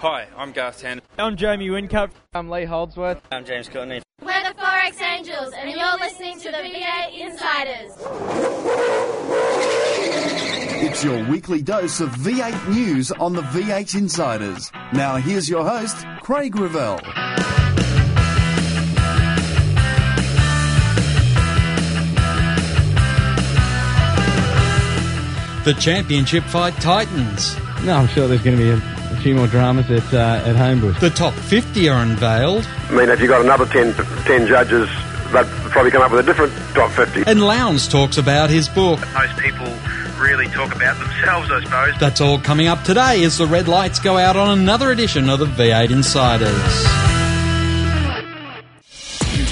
Hi, I'm Garth Tander. I'm Jamie Whincup. I'm Lee Holdsworth. I'm James Courtney. We're the Forex Angels, and you're listening to the V8 Insiders. It's your weekly dose of V8 news on the V8 Insiders. Now here's your host, Craig Revell. The championship fight tightens. No, I'm sure there's going to be a, a few more dramas at uh, at Homebush. The top 50 are unveiled. I mean, if you've got another 10, 10 judges, they'd probably come up with a different top 50. And Lowndes talks about his book. Most people really talk about themselves, I suppose. That's all coming up today as the red lights go out on another edition of the V8 Insiders.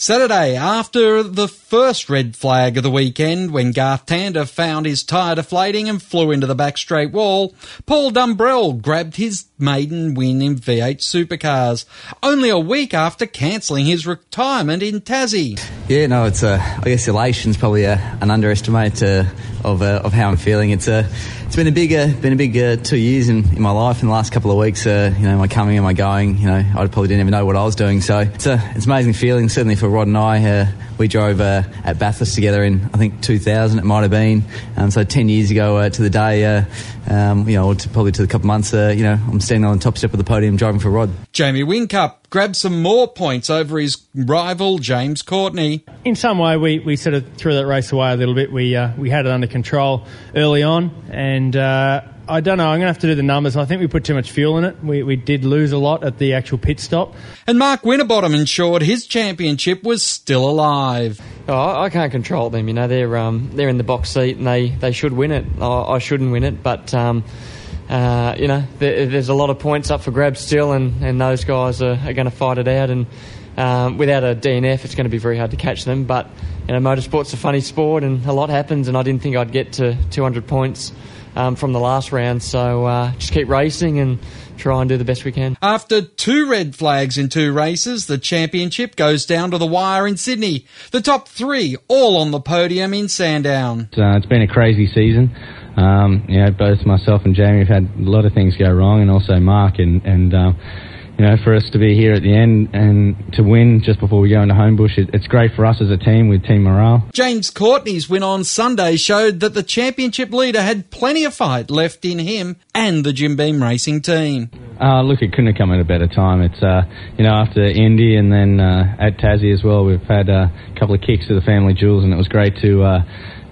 Saturday, after the first red flag of the weekend, when Garth Tander found his tyre deflating and flew into the back straight wall, Paul Dumbrell grabbed his maiden win in V8 supercars, only a week after cancelling his retirement in Tassie. Yeah, no, it's a, I guess elation's probably a, an underestimate uh, of, uh, of how I'm feeling. It's a, it's been a big, uh, been a big uh, two years in, in my life. In the last couple of weeks, uh, you know, my coming and my going. You know, I probably didn't even know what I was doing. So it's a, it's an amazing feeling. Certainly for Rod and I, uh, we drove uh, at Bathurst together in I think 2000. It might have been. Um, so 10 years ago uh, to the day. Um, you know, to, probably to a couple of months. Uh, you know, I'm standing on the top step of the podium driving for Rod. Jamie Whincup grabbed some more points over his rival James Courtney. In some way, we, we sort of threw that race away a little bit. We uh, we had it under control early on, and uh, I don't know. I'm going to have to do the numbers. I think we put too much fuel in it. We, we did lose a lot at the actual pit stop. And Mark Winterbottom ensured his championship was still alive. Oh, I can't control them. You know, they're um, they're in the box seat and they, they should win it. I, I shouldn't win it, but. Um, uh, you know, there, there's a lot of points up for grabs still, and, and those guys are, are going to fight it out. And um, without a DNF, it's going to be very hard to catch them. But you know, motorsport's a funny sport, and a lot happens. And I didn't think I'd get to 200 points um, from the last round. So uh, just keep racing and try and do the best we can. After two red flags in two races, the championship goes down to the wire in Sydney. The top three all on the podium in Sandown. Uh, it's been a crazy season. Um, you know, both myself and Jamie have had a lot of things go wrong, and also Mark. And, and um, you know, for us to be here at the end and to win just before we go into Homebush, it, it's great for us as a team with team morale. James Courtney's win on Sunday showed that the championship leader had plenty of fight left in him and the Jim Beam Racing team. Uh, look, it couldn't have come at a better time. It's, uh, you know, after Indy and then uh, at Tassie as well, we've had a couple of kicks to the family jewels, and it was great to uh,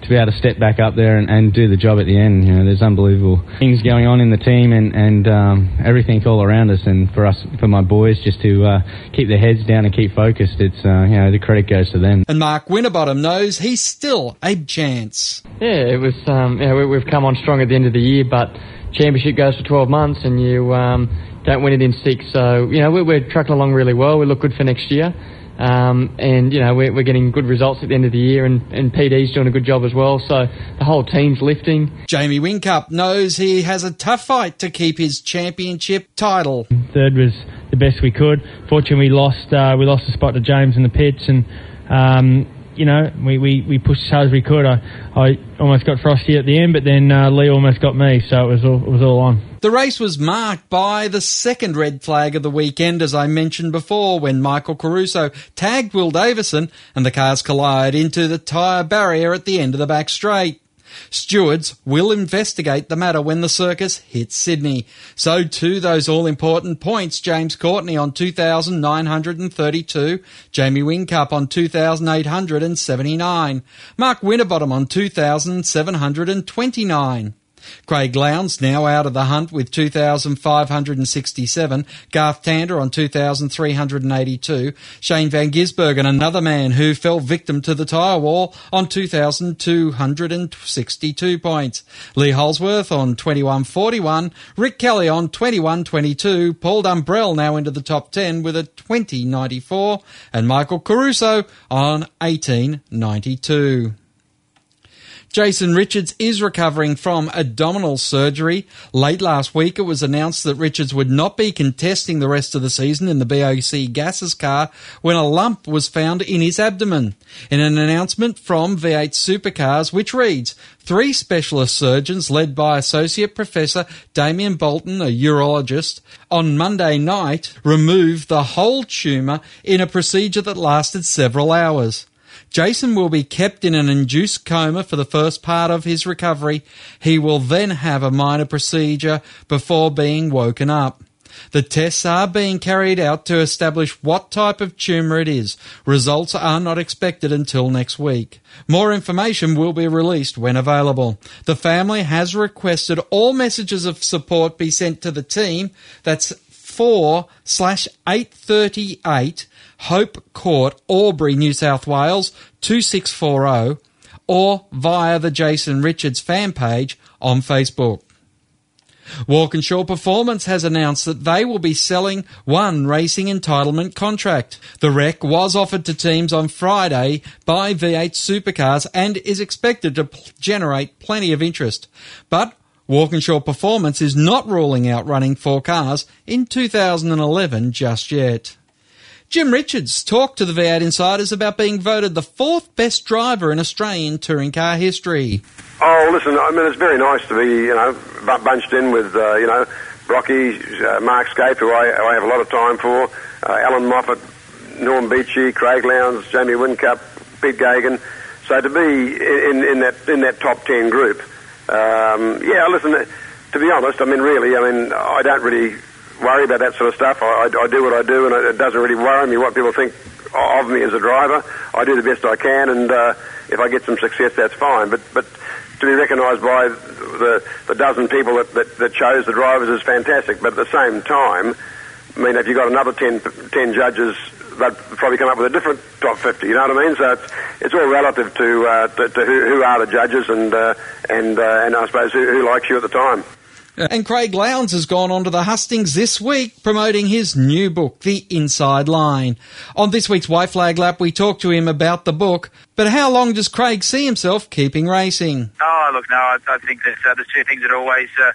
to be able to step back up there and, and, do the job at the end. You know, there's unbelievable things going on in the team and, and um, everything all around us. And for us, for my boys, just to uh, keep their heads down and keep focused, it's, uh, you know, the credit goes to them. And Mark Winterbottom knows he's still a chance. Yeah, it was, um, you know, we, have come on strong at the end of the year, but championship goes for 12 months and you um, don't win it in six. So, you know, we're, we're trucking along really well. We look good for next year. Um, and you know we're, we're, getting good results at the end of the year, and, and PD's doing a good job as well. So the whole team's lifting. Jamie Whincup knows he has a tough fight to keep his championship title. Third was the best we could. Fortunately, we lost uh, we lost a spot to James in the pits, and um, you know we, we, we pushed as hard as we could. I, I almost got Frosty at the end, but then uh, Lee almost got me, so it was all, it was all on. The race was marked by the second red flag of the weekend, as I mentioned before, when Michael Caruso tagged Will Davison and the cars collided into the tyre barrier at the end of the back straight. Stewards will investigate the matter when the circus hits Sydney. So too those all important points. James Courtney on 2,932, Jamie Whincup on 2,879, Mark Winterbottom on 2,729. Craig Lowndes now out of the hunt with 2,567. Garth Tander on 2,382. Shane Van Gisbergen, another man who fell victim to the tyre wall on 2,262 points. Lee Holdsworth on 2141. Rick Kelly on 2122. Paul Dumbrell now into the top 10 with a 2094. And Michael Caruso on 1892. Jason Richards is recovering from abdominal surgery. Late last week, it was announced that Richards would not be contesting the rest of the season in the BOC Gases car when a lump was found in his abdomen. In an announcement from V8 Supercars, which reads, Three specialist surgeons, led by Associate Professor Damien Bolton, a urologist, on Monday night removed the whole tumour in a procedure that lasted several hours. Jason will be kept in an induced coma for the first part of his recovery. He will then have a minor procedure before being woken up. The tests are being carried out to establish what type of tumour it is. Results are not expected until next week. More information will be released when available. The family has requested all messages of support be sent to the team. That's 4 slash 838 Hope Court, Albury, New South Wales 2640 or via the Jason Richards fan page on Facebook. Walkinshaw Performance has announced that they will be selling one racing entitlement contract. The REC was offered to teams on Friday by V8 Supercars and is expected to p- generate plenty of interest. But Walkinshaw Performance is not ruling out running four cars in 2011 just yet. Jim Richards talked to the V8 Insiders about being voted the fourth best driver in Australian touring car history. Oh, listen, I mean, it's very nice to be, you know, bunched in with, uh, you know, Rocky, uh, Mark Skaife, who I, who I have a lot of time for, uh, Allan Moffat, Norm Beechey, Craig Lowndes, Jamie Whincup, Pete Geoghegan. So to be in, in that in that top ten group, um, yeah. Listen, to be honest, I mean, really, I mean, I don't really worry about that sort of stuff. I, I, I do what I do, and it, doesn't really worry me what people think of me as a driver. I do the best I can, and uh, if I get some success, that's fine. But but to be recognised by the, the dozen people that, that, that chose the drivers is fantastic. But at the same time, I mean, if you've got another 10, 10 judges, they'd probably come up with a different top 50, you know what I mean? So it's, it's all relative to, uh, to, to who, who are the judges and, uh, and, uh, and I suppose who, who likes you at the time. And Craig Lowndes has gone on to the hustings this week promoting his new book, The Inside Line. On this week's White Flag Lap, we talked to him about the book, but how long does Craig see himself keeping racing? Oh, look, no, I, I think that uh, there's two things that always uh,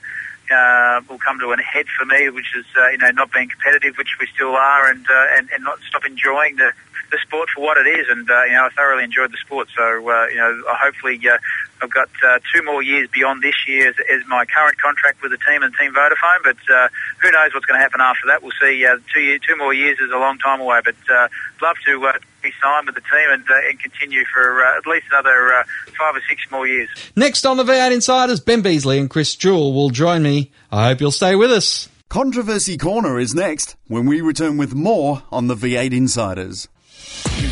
uh, will come to an head for me, which is uh, you know not being competitive, which we still are, and uh, and, and not stop enjoying the the sport for what it is. And uh, you know, I thoroughly enjoyed the sport. So uh, you know, hopefully. Uh, I've got uh, two more years beyond this year as, as my current contract with the team and Team Vodafone, but uh, who knows what's going to happen after that? We'll see. Uh, two, year, two more years is a long time away, but uh, love to uh, be signed with the team and, uh, and continue for uh, at least another uh, five or six more years. Next on the V8 Insiders, Ben Beasley and Chris Jewell will join me. I hope you'll stay with us. Controversy Corner is next when we return with more on the V8 Insiders.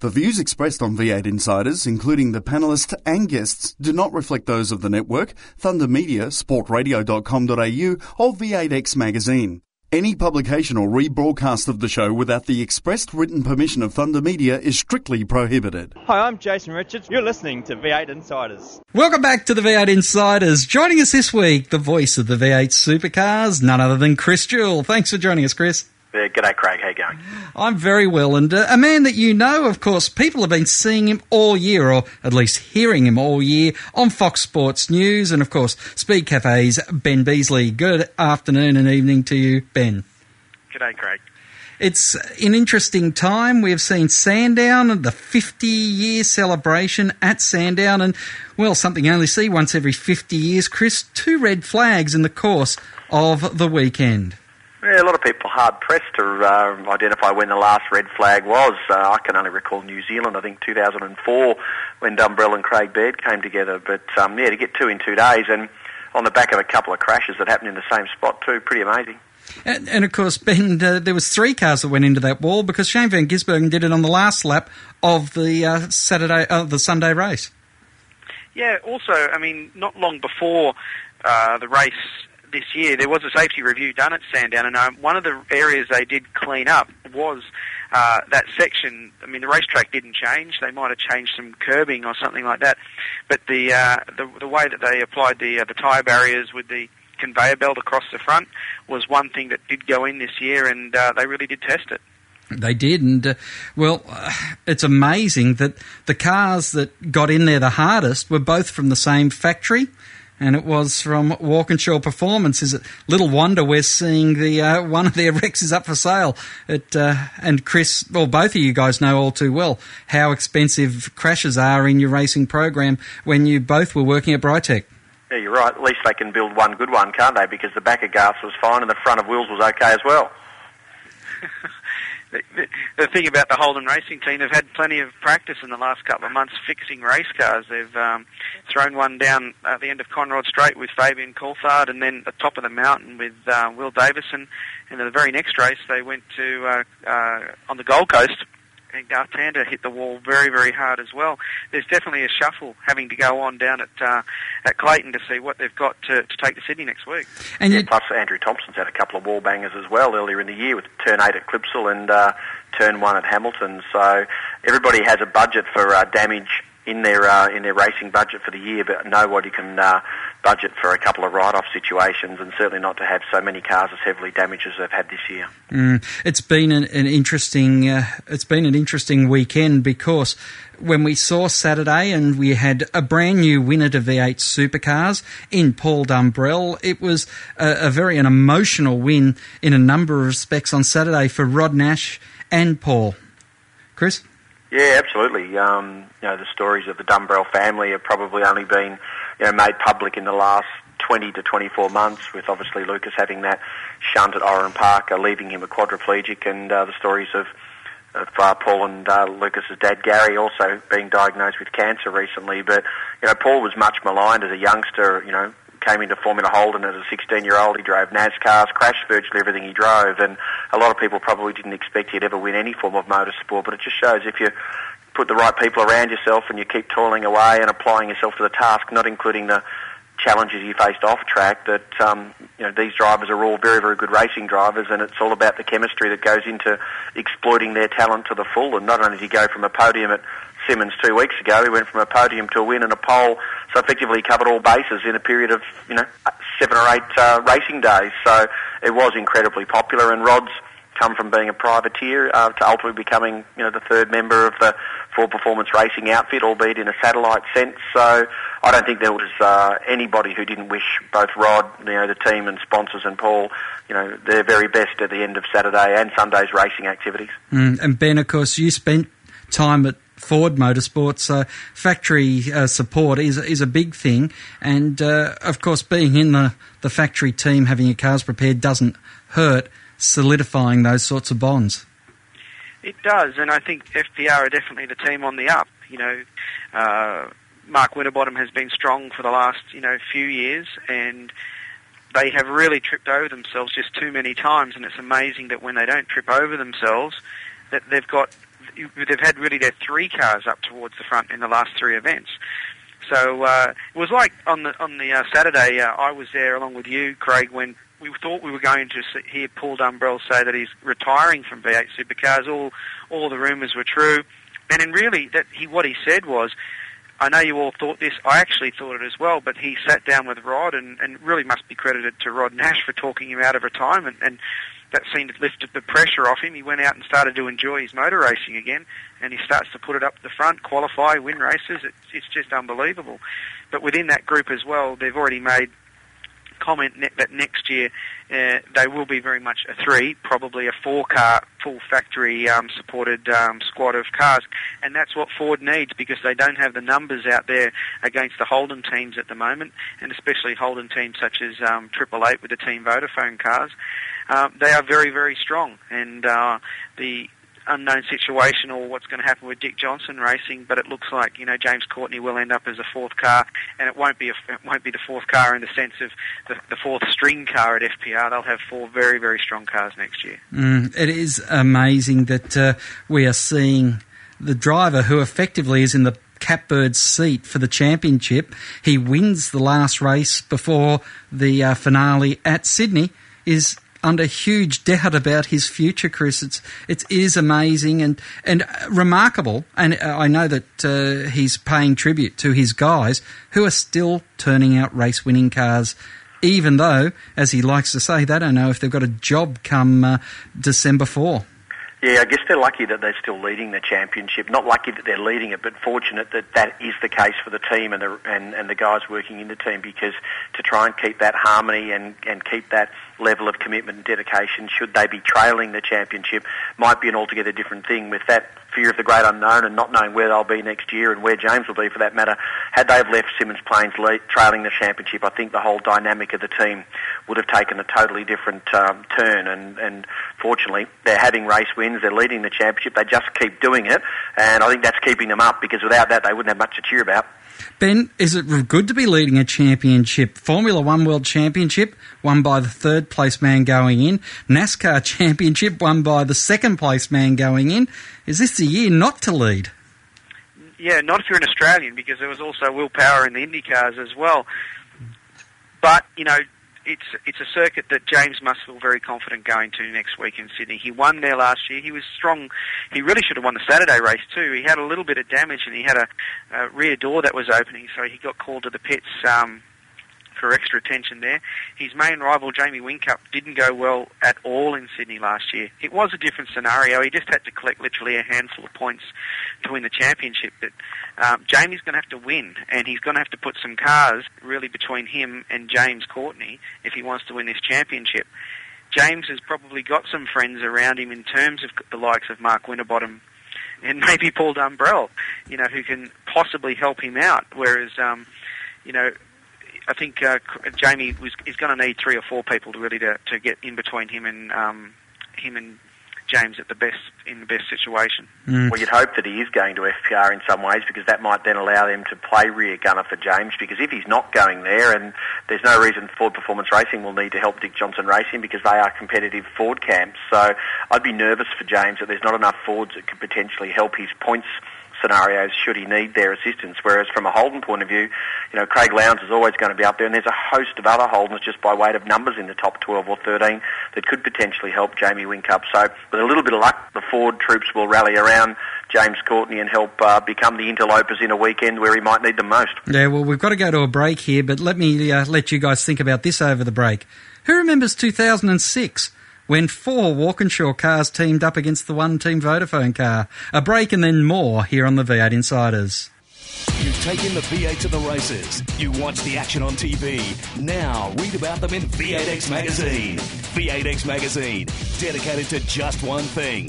The views expressed on V8 Insiders, including the panelists and guests, do not reflect those of the network, Thunder Media, sportradio.com.au, or V8X Magazine. Any publication or rebroadcast of the show without the expressed written permission of Thunder Media is strictly prohibited. Hi, I'm Jason Richards. You're listening to V8 Insiders. Welcome back to the V8 Insiders. Joining us this week, the voice of the V8 supercars, none other than Chris Jewell. Thanks for joining us, Chris. Yeah, g'day, Craig. How you going? I'm very well, and uh, a man that you know, of course, people have been seeing him all year, or at least hearing him all year on Fox Sports News, and of course, Speed Cafe's Ben Beasley. Good afternoon and evening to you, Ben. G'day, Craig. It's an interesting time. We've seen Sandown, and the 50 year celebration at Sandown, and well, something you only see once every 50 years, Chris. Two red flags in the course of the weekend. Yeah, a lot of people hard pressed to uh, identify when the last red flag was. Uh, I can only recall New Zealand, I think 2004, when Dumbrell and Craig Baird came together. But um, yeah, to get two in two days and on the back of a couple of crashes that happened in the same spot too, pretty amazing. And, and of course, Ben, uh, there was three cars that went into that wall because Shane Van Gisbergen did it on the last lap of the uh, Saturday, uh, the Sunday race. Yeah. Also, I mean, not long before uh, the race this year, there was a safety review done at Sandown, and um, one of the areas they did clean up was uh, that section. I mean, the racetrack didn't change; they might have changed some curbing or something like that, but the uh, the, the way that they applied the uh, the tyre barriers with the conveyor belt across the front was one thing that did go in this year, and uh, they really did test it. They did, and uh, well, uh, it's amazing that the cars that got in there the hardest were both from the same factory, and it was from Walkinshaw Performance. Is it little wonder we're seeing the uh, one of their Rexes up for sale? It, uh, and Chris, well, both of you guys know all too well how expensive crashes are in your racing program when you both were working at Britek. Yeah, you're right. At least they can build one good one, can't they? Because the back of Garth's was fine and the front of Wills was okay as well. the, the, thing about the Holden racing team, they've had plenty of practice in the last couple of months fixing race cars. They've um, thrown one down at the end of Conrod Straight with Fabian Coulthard, and then the top of the mountain with uh, Will Davison. And the very next race, they went to uh, uh, on the Gold Coast. And Garth Tander hit the wall very, very hard as well. There's definitely a shuffle having to go on down at uh, at Clayton to see what they've got to, to take to Sydney next week. And yeah, plus Andrew Thompson's had a couple of wall bangers as well earlier in the year with turn eight at Clipsal and uh, turn one at Hamilton. So everybody has a budget for uh, damage in their uh, in their racing budget for the year, but nobody can uh, budget for a couple of write-off situations, and certainly not to have so many cars as heavily damaged as they've had this year. Mm, it's been an, an interesting uh, it's been an interesting weekend because when we saw Saturday and we had a brand new winner to V8 supercars in Paul Dumbrell, it was a, a very an emotional win in a number of respects on Saturday for Rod Nash and Paul. Chris. Yeah, absolutely. Um, you know, the stories of the Dumbrell family have probably only been, you know, made public in the last 20 to 24 months, with obviously Lucas having that shunt at Oran Park, uh, leaving him a quadriplegic, and uh, the stories of, of uh, Paul and uh, Lucas's dad Gary also being diagnosed with cancer recently. But you know, Paul was much maligned as a youngster. You know, came into Formula Holden as a 16 year old. He drove NASCARs, crashed virtually everything he drove, and a lot of people probably didn't expect he'd ever win any form of motorsport. But it just shows if you put the right people around yourself and you keep toiling away and applying yourself to the task, not including the challenges you faced off track, that um, you know these drivers are all very, very good racing drivers, and it's all about the chemistry that goes into exploiting their talent to the full. And not only did he go from a podium at Symmons two weeks ago. He went from a podium to a win and a pole, so effectively covered all bases in a period of you know seven or eight uh, racing days. So it was incredibly popular, and Rod's come from being a privateer uh, to ultimately becoming you know the third member of the Full Performance Racing outfit, albeit in a satellite sense. So I don't think there was uh, anybody who didn't wish both Rod, you know, the team and sponsors, and Paul, you know, their very best at the end of Saturday and Sunday's racing activities. Mm, and Ben, of course, you spent time at Ford Motorsports, so factory uh, support is is a big thing, and uh, of course, being in the the factory team, having your cars prepared doesn't hurt. Solidifying those sorts of bonds. It does, and I think FPR are definitely the team on the up. You know, uh, Mark Winterbottom has been strong for the last you know few years, and they have really tripped over themselves just too many times. And it's amazing that when they don't trip over themselves, that they've got they've had really their three cars up towards the front in the last three events. So uh, it was like on the on the uh, Saturday, uh, I was there along with you, Craig, when we thought we were going to hear Paul Dumbrell say that he's retiring from V8 Supercars. All all the rumours were true, and then really that he what he said was. I know you all thought this. I actually thought it as well, but he sat down with Rod and, and really must be credited to Rod Nash for talking him out of retirement. And that seemed to lift the pressure off him. He went out and started to enjoy his motor racing again, and he starts to put it up the front, qualify, win races. It's, it's just unbelievable. But within that group as well, they've already made comment that next year uh, they will be very much a three, probably a four-car, full factory um, supported um, squad of cars, and that's what Ford needs because they don't have the numbers out there against the Holden teams at the moment, and especially Holden teams such as um, Triple Eight with the Team Vodafone cars. Uh, they are very, very strong, and uh, the unknown situation or what's going to happen with Dick Johnson racing, but it looks like you know James Courtney will end up as a fourth car, and it won't be a, it won't be the fourth car in the sense of the, the fourth string car at FPR. They'll have four very very strong cars next year. Mm, it is amazing that uh, we are seeing the driver who effectively is in the catbird seat for the championship. He wins the last race before the uh, finale at Sydney. Is under huge doubt about his future, Chris. It's it is amazing and and remarkable, and I know that uh, he's paying tribute to his guys who are still turning out race winning cars. Even though, as he likes to say, they don't know if they've got a job come uh, December 4. Yeah, I guess they're lucky that they're still leading the championship. Not lucky that they're leading it, but fortunate that that is the case for the team and the and, and the guys working in the team. Because to try and keep that harmony and and keep that level of commitment and dedication, should they be trailing the championship, might be an altogether different thing. With that fear of the great unknown and not knowing where they'll be next year and where James will be for that matter, had they have left Symmons Plains lead, trailing the championship, I think the whole dynamic of the team would have taken a totally different um, turn. And and fortunately, they're having race wins, they're leading the championship, they just keep doing it, and I think that's keeping them up because without that, they wouldn't have much to cheer about. Ben, is it good to be leading a championship? Formula One World Championship, won by the third place man going in. NASCAR Championship, won by the second place man going in. Is this the year not to lead? Yeah, not if you're an Australian, because there was also Will Power in the Indy cars as well. But you know, it's it's a circuit that James must feel very confident going to next week in Sydney. He won there last year. He was strong. He really should have won the Saturday race too. He had a little bit of damage and he had a, a rear door that was opening, so he got called to the pits. Um, for extra attention there. His main rival, Jamie Whincup, didn't go well at all in Sydney last year. It was a different scenario. He just had to collect literally a handful of points to win the championship. But um, Jamie's going to have to win, and he's going to have to put some cars really between him and James Courtney if he wants to win this championship. James has probably got some friends around him in terms of the likes of Mark Winterbottom and maybe Paul Dumbrell, you know, who can possibly help him out. Whereas, um, you know, I think uh, Jamie was, is going to need three or four people to really to, to get in between him and um, him and James at the best in the best situation. Mm. Well, you'd hope that he is going to FPR in some ways because that might then allow them to play rear gunner for James. Because if he's not going there, and there's no reason Ford Performance Racing will need to help Dick Johnson Racing because they are competitive Ford camps. So I'd be nervous for James that there's not enough Fords that could potentially help his points scenarios should he need their assistance. Whereas from a Holden point of view, you know, Craig Lowndes is always going to be up there, and there's a host of other Holdens just by weight of numbers in the top 12 or 13 that could potentially help Jamie Whincup. So with a little bit of luck, the Ford troops will rally around James Courtney and help uh, become the interlopers in a weekend where he might need them most. Yeah, well, we've got to go to a break here, but let me uh, let you guys think about this over the break. Who remembers 2006? When four Walkinshaw cars teamed up against the one Team Vodafone car. A break and then more here on the V8 Insiders. You've taken the V8 to the races. You watch the action on TV. Now read about them in V8X Magazine. V8X Magazine, dedicated to just one thing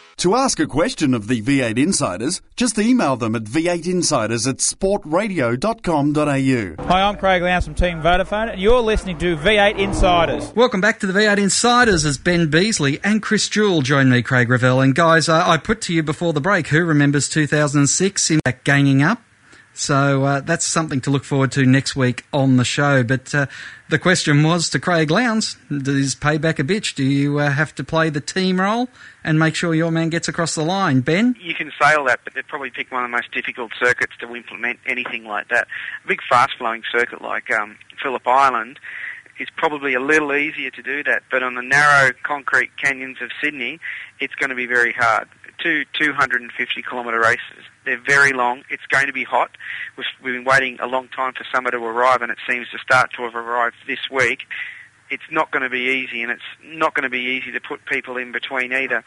To ask a question of the V8 Insiders, just email them at v8insiders at sportradio.com.au. Hi, I'm Craig Lowndes from Team Vodafone, and you're listening to V8 Insiders. Welcome back to the V8 Insiders as Ben Beasley and Chris Jewell join me, Craig Revell. And guys, uh, I put to you before the break, who remembers 2006 in that ganging up? So uh, that's something to look forward to next week on the show. But uh, the question was to Craig Lowndes, does payback a bitch? Do you uh, have to play the team role and make sure your man gets across the line? Ben? You can sail that, but they'd probably pick one of the most difficult circuits to implement anything like that. A big fast-flowing circuit like um, Phillip Island, is probably a little easier to do that. But on the narrow concrete canyons of Sydney, it's going to be very hard. Two 250 kilometre races. They're very long. It's going to be hot. We've, we've been waiting a long time for summer to arrive, and it seems to start to have arrived this week. It's not going to be easy, and it's not going to be easy to put people in between either.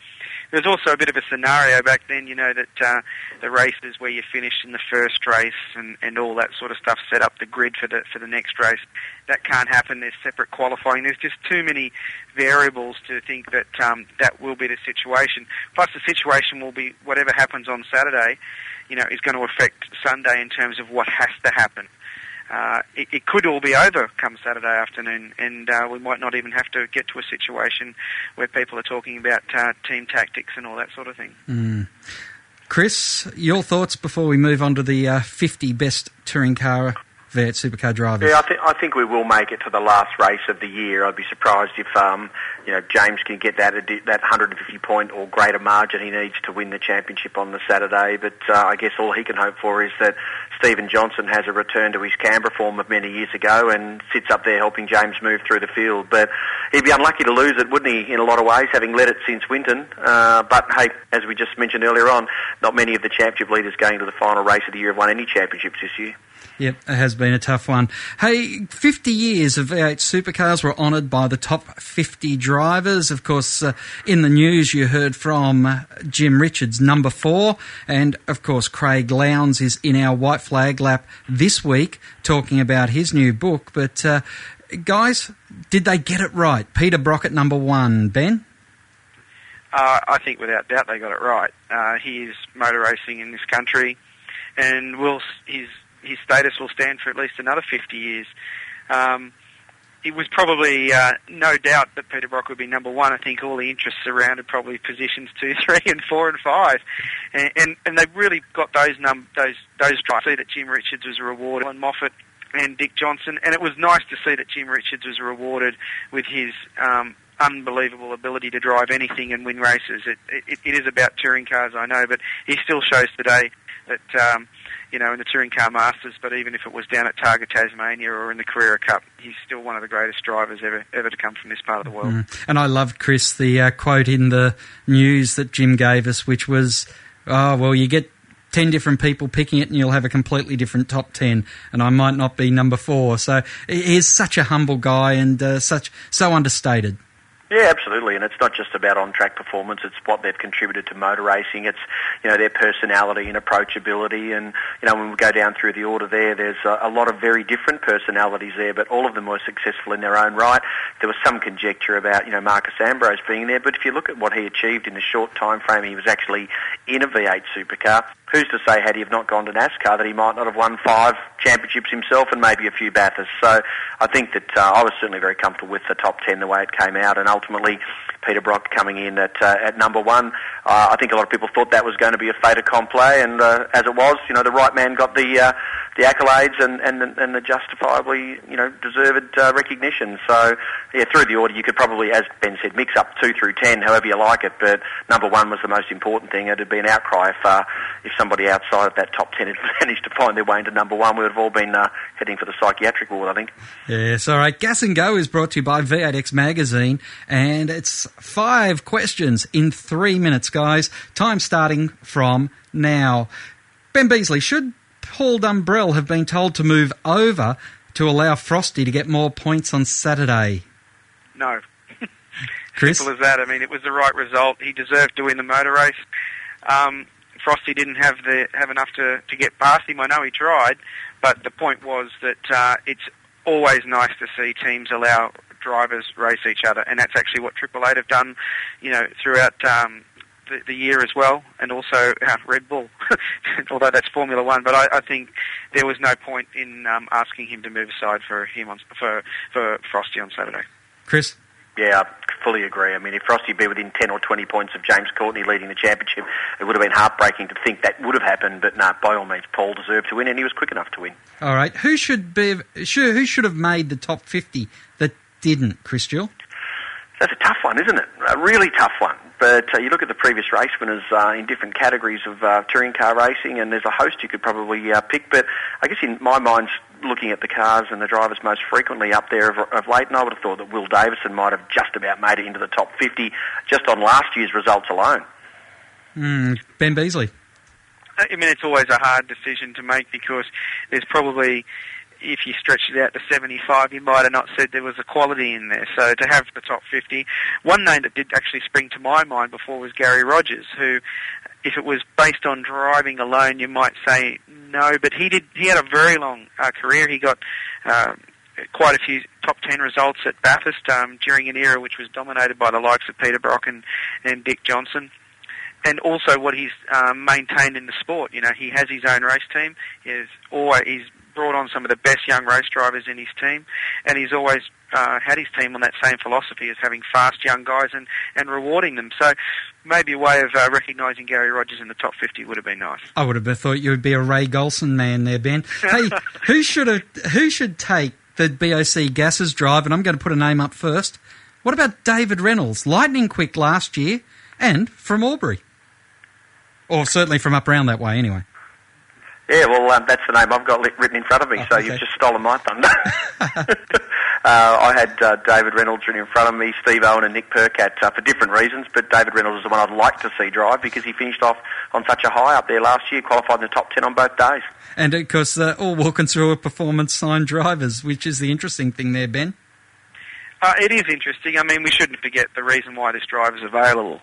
There's also a bit of a scenario back then, you know, that uh, the races where you finish in the first race and, and all that sort of stuff set up the grid for the for the next race. That can't happen. There's separate qualifying. There's just too many variables to think that um, that will be the situation. Plus, the situation will be whatever happens on Saturday, you know, is going to affect Sunday in terms of what has to happen uh, it, it, could all be over come Saturday afternoon, and uh, we might not even have to get to a situation where people are talking about uh, team tactics and all that sort of thing. Mm. Chris, your thoughts before we move on to the uh, 50 best touring car V8 supercar drivers? Yeah, I think I think we will make it to the last race of the year. I'd be surprised if um, you know James can get that that 150 point or greater margin he needs to win the championship on the Saturday. But uh, I guess all he can hope for is that Steven Johnson has a return to his Canberra form of many years ago and sits up there helping James move through the field. But he'd be unlucky to lose it, wouldn't he? In a lot of ways, having led it since Winton. Uh, but hey, as we just mentioned earlier on, not many of the championship leaders going to the final race of the year have won any championships this year. Yep, it has been a tough one. Hey, 50 years of V8 supercars were honoured by the top 50 drivers. Of course, uh, in the news you heard from uh, Jim Richards, number four, and of course Craig Lowndes is in our white flag lap this week talking about his new book. But uh, guys, did they get it right? Peter Brock at number one, Ben? Uh, I think without doubt they got it right. Uh, he is motor racing in this country, and will he's his status will stand for at least another 50 years. Um, it was probably uh, no doubt that Peter Brock would be number one. I think all the interest surrounded probably positions two, three, and four, and five, and and, and they really got those num those those drives. See that Jim Richards was rewarded, and Moffat and Dick Johnson, and it was nice to see that Jim Richards was rewarded with his um, unbelievable ability to drive anything and win races. It, it, it is about touring cars, I know, but he still shows today that. Um, you know, in the Touring Car Masters, but even if it was down at Targa Tasmania or in the Carrera Cup, he's still one of the greatest drivers ever ever to come from this part of the world. Mm. And I loved, Chris, the uh, quote in the news that Jim gave us, which was, oh, well, you get 10 different people picking it and you'll have a completely different top 10 and I might not be number 4 so he's such a humble guy and uh, such so understated yeah, absolutely, and it's not just about on-track performance. It's what they've contributed to motor racing. It's you know their personality and approachability, and you know when we go down through the order there, there's a, a lot of very different personalities there, but all of them were successful in their own right. There was some conjecture about you know Marcos Ambrose being there, but if you look at what he achieved in a short time frame, he was actually in a V8 supercar who's to say, had he not gone to NASCAR, that he might not have won five championships himself and maybe a few Bathursts. So I think that uh, I was certainly very comfortable with the top ten the way it came out, and ultimately Peter Brock coming in at uh, at number one. Uh, I think a lot of people thought that was going to be a fait accompli, and uh, as it was, you know, the right man got the uh, the accolades and, and, and the justifiably, you know, deserved uh, recognition. So, yeah, through the order, you could probably, as Ben said, mix up two through ten, however you like it. But number one was the most important thing. It'd be an outcry if uh, if somebody outside of that top ten had managed to find their way into number one. We would have all been uh, heading for the psychiatric ward, I think. Yes, all right. Gas and Go is brought to you by V8X Magazine, and it's five questions in three minutes, guys. Time starting from now. Ben Beasley, should Paul Dumbrell have been told to move over to allow Frosty to get more points on Saturday? No. Chris? Simple as that. I mean, it was the right result. He deserved to win the motor race. Um, Frosty didn't have the have enough to, to get past him. I know he tried, but the point was that uh, it's always nice to see teams allow drivers race each other, and that's actually what Triple Eight have done, you know, throughout um, the, the year as well, and also uh, Red Bull, although that's Formula One. But I, I think there was no point in um, asking him to move aside for him on, for for Frosty on Saturday. Chris. Yeah, I fully agree. I mean, if Frosty had been within 10 or 20 points of James Courtney leading the championship, it would have been heartbreaking to think that would have happened. But no, by all means, Paul deserved to win, and he was quick enough to win. All right. Who should be? Who should have made the top 50 that didn't, Chris Gill? That's a tough one, isn't it? A really tough one. But uh, you look at the previous race winners uh, in different categories of uh, touring car racing, and there's a host you could probably uh, pick. But I guess in my mind, looking at the cars and the drivers most frequently up there of, of late, and I would have thought that Will Davison might have just about made it into the top 50 just on last year's results alone. Mm, ben Beasley. I mean, it's always a hard decision to make because there's probably, if you stretch it out to 75, you might have not said there was a quality in there. So to have the top 50, one name that did actually spring to my mind before was Gary Rogers, who, if it was based on driving alone, you might say no, but he did. He had a very long uh, career. He got. Um, quite a few top 10 results at Bathurst um, during an era which was dominated by the likes of Peter Brock and, and Dick Johnson and also what he's um, maintained in the sport. You know, he has his own race team. He's always he's brought on some of the best young race drivers in his team, and he's always uh, had his team on that same philosophy as having fast young guys and, and rewarding them. So maybe a way of uh, recognising Gary Rogers in the top 50 would have been nice. I would have thought you would be a Ray Golson man there, Ben. Hey, who should have, who should take the BOC gases drive? And I'm going to put a name up first. What about David Reynolds? Lightning quick last year and from Albury. Or certainly from up around that way, anyway. Yeah, well, um, that's the name I've got written in front of me, Oh, so okay. you've just stolen my thunder. uh, I had uh, David Reynolds written in front of me, Steve Owen and Nick Percat uh, for different reasons, but David Reynolds is the one I'd like to see drive because he finished off on such a high up there last year, qualified in the top 10 on both days. And of course, uh, all Walkinshaw Performance signed drivers, which is the interesting thing there, Ben. Uh, it is interesting. I mean, we shouldn't forget the reason why this drive is available,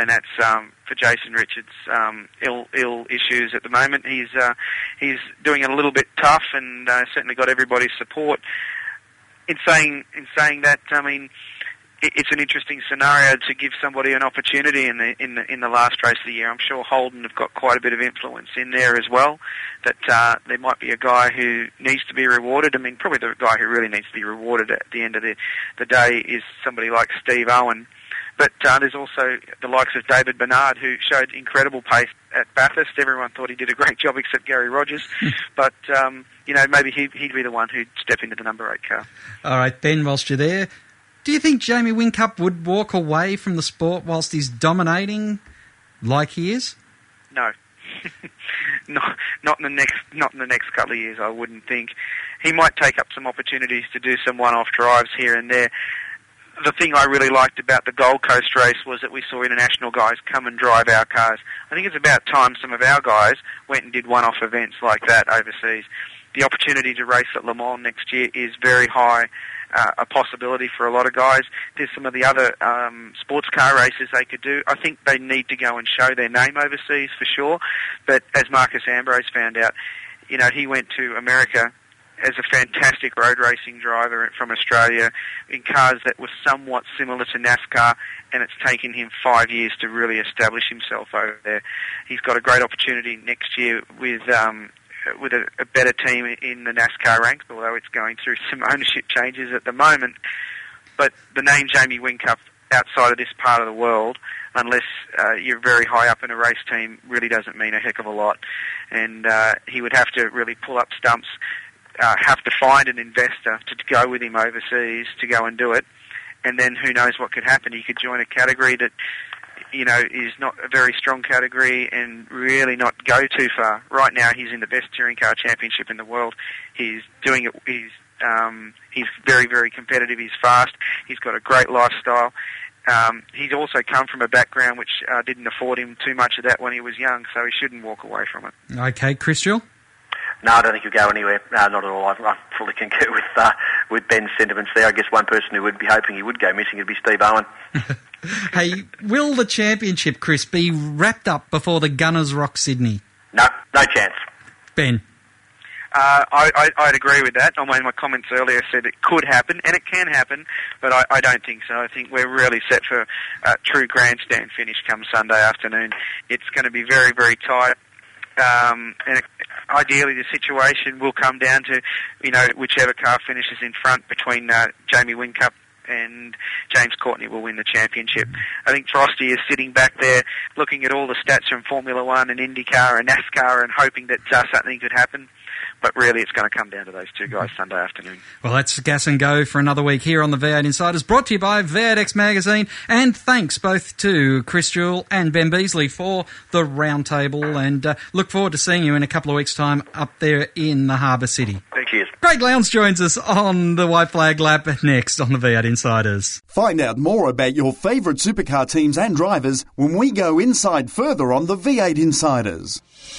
and that's um, for Jason Richards' um, ill ill issues at the moment. He's uh, he's doing it a little bit tough, and uh, certainly got everybody's support. In saying in saying that, I mean, it, it's an interesting scenario to give somebody an opportunity in the in the in the last race of the year. I'm sure Holden have got quite a bit of influence in there as well. That uh, there might be a guy who needs to be rewarded. I mean, probably the guy who really needs to be rewarded at the end of the the day is somebody like Steve Owen. But uh, there's also the likes of David Besnard, who showed incredible pace at Bathurst. Everyone thought he did a great job, except Gary Rogers. but um, you know, maybe he, he'd be the one who'd step into the number eight car. All right, Ben, whilst you're there, do you think Jamie Whincup would walk away from the sport whilst he's dominating like he is? No, not not in the next not in the next couple of years. I wouldn't think he might take up some opportunities to do some one-off drives here and there. The thing I really liked about the Gold Coast race was that we saw international guys come and drive our cars. I think it's about time some of our guys went and did one-off events like that overseas. The opportunity to race at Le Mans next year is very high uh, a possibility for a lot of guys. There's some of the other um, sports car races they could do. I think they need to go and show their name overseas for sure. But as Marcos Ambrose found out, you know, he went to America as a fantastic road racing driver from Australia in cars that were somewhat similar to NASCAR, and it's taken him five years to really establish himself over there. He's got a great opportunity next year with um, with a, a better team in the NASCAR ranks, although it's going through some ownership changes at the moment. But the name Jamie Whincup outside of this part of the world, unless uh, you're very high up in a race team, really doesn't mean a heck of a lot. And uh, he would have to really pull up stumps, uh, have to find an investor to go with him overseas to go and do it. And then who knows what could happen? He could join a category that you know, is not a very strong category and really not go too far. Right now, he's in the best touring car championship in the world. He's doing it. He's um, he's very very competitive. He's fast. He's got a great lifestyle. Um, he's also come from a background which uh, didn't afford him too much of that when he was young, so he shouldn't walk away from it. Okay, Christian. No, I don't think he'll go anywhere. No, not at all. I, I fully concur with uh, with Ben's sentiments there. I guess one person who would be hoping he would go missing would be Steve Owen. hey, will the championship, Chris, be wrapped up before the Gunners rock Sydney? No, no chance. Ben. Uh, I, I, I'd agree with that. I mean, my comments earlier said it could happen, and it can happen, but I, I don't think so. I think we're really set for a true grandstand finish come Sunday afternoon. It's going to be very, very tight. Um, and ideally, the situation will come down to, you know, whichever car finishes in front between uh, Jamie Whincup and James Courtney will win the championship. I think Frosty is sitting back there looking at all the stats from Formula One and IndyCar and NASCAR and hoping that uh, something could happen. But really, it's going to come down to those two guys Sunday afternoon. Well, that's gas and go for another week here on the V8 Insiders, brought to you by V8X Magazine. And thanks both to Chris Jewell and Ben Beasley for the roundtable. And uh, look forward to seeing you in a couple of weeks' time up there in the Harbour City. Thank you. Craig Lowndes joins us on the White Flag Lap next on the V8 Insiders. Find out more about your favourite supercar teams and drivers when we go inside further on the V8 Insiders.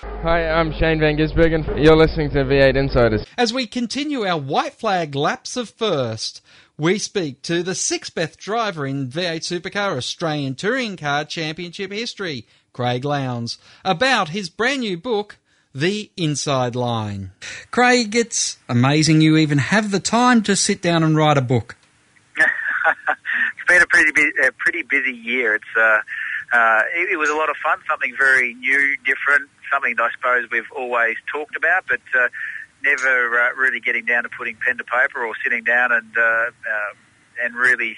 Hi, I'm Shane Van Gisbergen. You're listening to V8 Insiders. As we continue our white flag laps of first, we speak to the sixth best driver in V8 Supercar Australian Touring Car Championship history, Craig Lowndes, about his brand new book, The Inside Line. Craig, it's amazing you even have the time to sit down and write a book. it's been a pretty a pretty busy year. It's uh, uh, it, it was a lot of fun, something very new, different, something that I suppose we've always talked about, but uh, never uh, really getting down to putting pen to paper or sitting down and uh, uh, and really.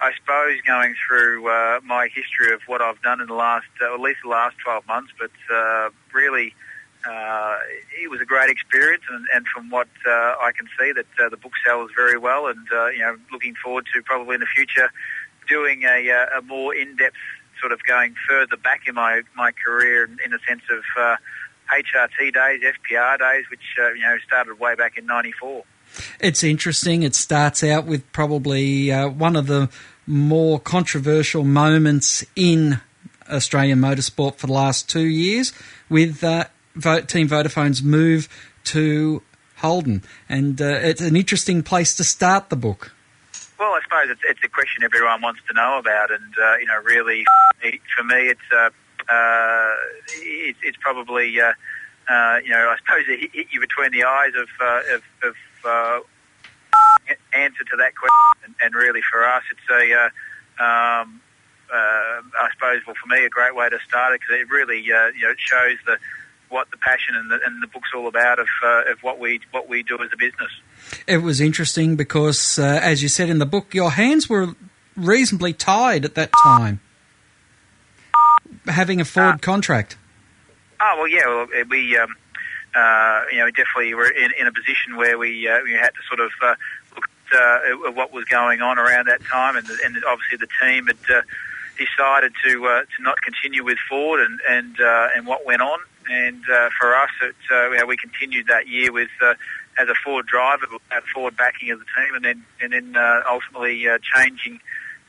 I suppose going through uh, my history of what I've done in the last, uh, at least the last 12 months, but really uh, it was a great experience, and, and from what uh, I can see, that uh, the book sells very well, and you know, looking forward to probably in the future doing a, a more in-depth sort of going further back in my my career in, the sense of uh, HRT days, FPR days, which uh, you know started way back in '94. It's interesting. It starts out with probably uh, one of the more controversial moments in Australian motorsport for the last two years with uh, Team Vodafone's move to Holden. And uh, it's an interesting place to start the book. Well, I suppose it's, it's a question everyone wants to know about, and uh, you know, really, for me, it's uh, uh, it's, it's probably uh, uh, you know, I suppose it hit, you between the eyes of uh, of, of uh, answer to that question, and, and really for us, it's a uh, um, uh, I suppose, well, for me, a great way to start it because it really uh, you know it shows the what the passion and the, and the book's all about of uh, of what we what we do as a business. It was interesting because, uh, as you said in the book, your hands were reasonably tied at that time, having a Ford contract. Oh well, yeah. Well, uh, we um, uh, you know definitely were in, in a position where we uh, we had to sort of uh, look at, uh, what was going on around that time, and, and obviously the team had uh, decided to uh, to not continue with Ford and and uh, and what went on. And uh, for us, it, uh, we continued that year with. As a Ford driver, had Ford backing of the team, and then and then uh, ultimately uh, changing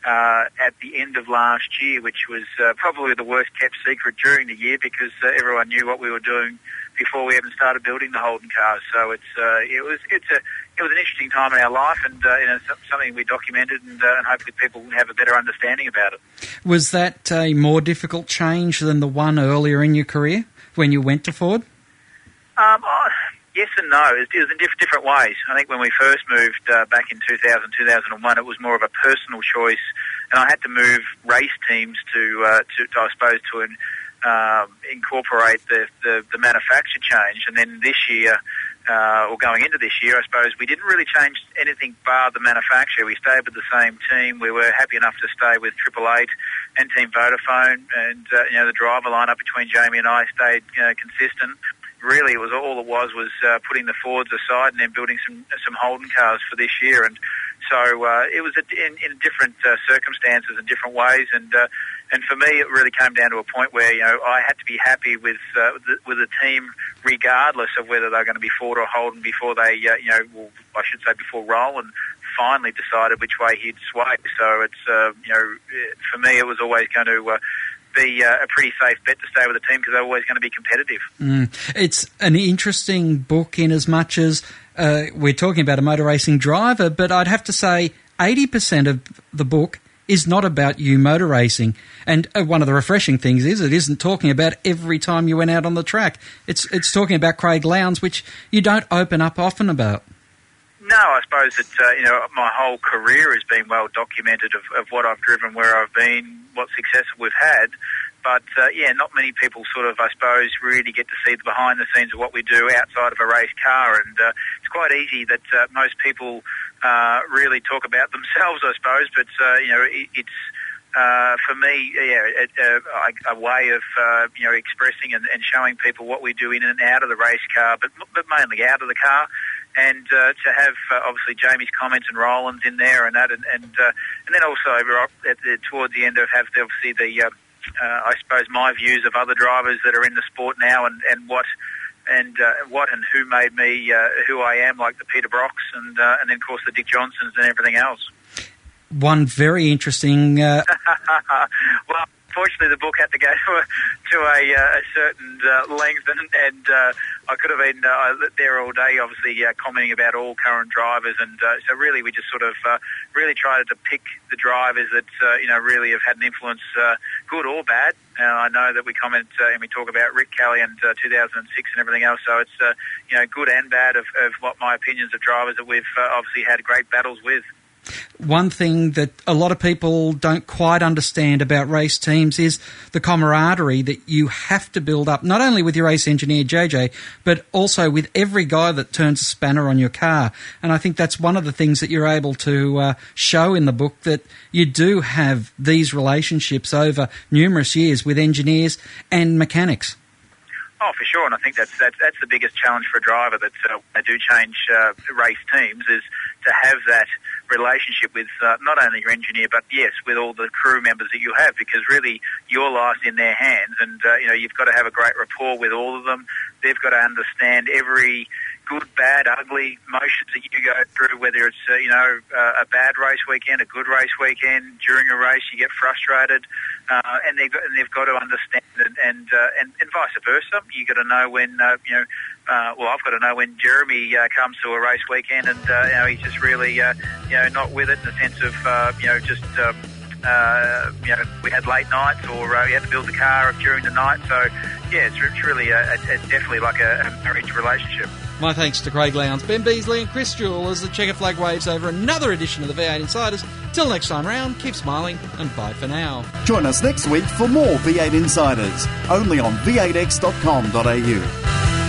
uh, at the end of last year, which was uh, probably the worst kept secret during the year because uh, everyone knew what we were doing before we even started building the Holden cars. So it's uh, it was it's a it was an interesting time in our life, and uh, you know something we documented, and, uh, and hopefully people will have a better understanding about it. Was that a more difficult change than the one earlier in your career when you went to Ford? Um, oh, yes and no. It was in different ways. I think when we first moved uh, back in 2000, 2001, it was more of a personal choice, and I had to move race teams to, uh, to, to I suppose, to an, um, incorporate the, the, the manufacture change. And then this year, uh, or going into this year, I suppose, we didn't really change anything bar the manufacturer. We stayed with the same team. We were happy enough to stay with Triple Eight and Team Vodafone, and uh, you know the driver lineup between Jamie and I stayed consistent. Really, it was all it was was uh, putting the Fords aside and then building some some Holden cars for this year, and so uh, it was in, in different uh, circumstances and different ways, and uh, and for me, it really came down to a point where you know I had to be happy with uh, the, with the team, regardless of whether they're going to be Ford or Holden before they uh, you know well, I should say before Roland finally decided which way he'd sway. So it's uh, you know for me it was always going to. Uh, be uh, a pretty safe bet to stay with the team because they're always going to be competitive. Mm. It's an interesting book in as much as uh, we're talking about a motor racing driver, but I'd have to say 80% of the book is not about you motor racing. And uh, one of the refreshing things is it isn't talking about every time you went out on the track. It's it's talking about Craig Lowndes, which you don't open up often about. No, I suppose that uh, you know my whole career has been well documented of, of what I've driven, where I've been, what success we've had. But uh, yeah, not many people sort of, I suppose, really get to see the behind the scenes of what we do outside of a race car, and uh, it's quite easy that uh, most people uh, really talk about themselves, I suppose. But uh, you know, it, it's uh, for me, yeah, it, uh, a way of uh, you know expressing and, and showing people what we do in and out of the race car, but but mainly out of the car. And uh, to have uh, obviously Jamie's comments and Roland's in there and that, and and, uh, and then also at the, towards the end of have the, obviously the uh, uh, I suppose my views of other drivers that are in the sport now and and what and uh, what and who made me uh, who I am, like the Peter Brocks and uh, and then of course the Dick Johnsons and everything else. One very interesting. Uh, well, fortunately, the book had to go to a, to a, uh, a certain uh, length, and, and uh, I could have been uh, there all day, obviously uh, commenting about all current drivers, and so really we just sort of really tried to pick the drivers that you know really have had an influence, good or bad. I know that we comment and we talk about Rick Kelly and uh, 2006 and everything else, so it's you know good and bad of, of what my opinions of drivers that we've obviously had great battles with. One thing that a lot of people don't quite understand about race teams is the camaraderie that you have to build up, not only with your race engineer, JJ, but also with every guy that turns a spanner on your car. And I think that's one of the things that you're able to uh, show in the book that you do have these relationships over numerous years with engineers and mechanics. Oh, for sure, and I think that's that's, that's the biggest challenge for a driver that uh, they do change uh, race teams is to have that relationship with uh, not only your engineer, but yes, with all the crew members that you have, because really your life's in their hands, and uh, you know you've got to have a great rapport with all of them. They've got to understand every good, bad, ugly motions that you go through, whether it's uh, you know uh, a bad race weekend, a good race weekend. During a race, you get frustrated, uh, and they've and they've got to understand, and and, uh, and and vice versa. You got to know when uh, you know. Uh, well, I've got to know when Jeremy uh, comes to a race weekend, and uh, you know he's just really, uh, you know, not with it in the sense of, uh, you know, just. Um, uh, you know, we had late nights or uh, we had to build the car during the night. So, yeah, it's, it's really a, a, it's definitely like a, a marriage relationship. My thanks to Craig Lowndes, Ben Beasley, and Chris Jewell as the checker flag waves over another edition of the V8 Insiders. Till next time round, keep smiling and bye for now. Join us next week for more V8 Insiders, only on v8x.com.au.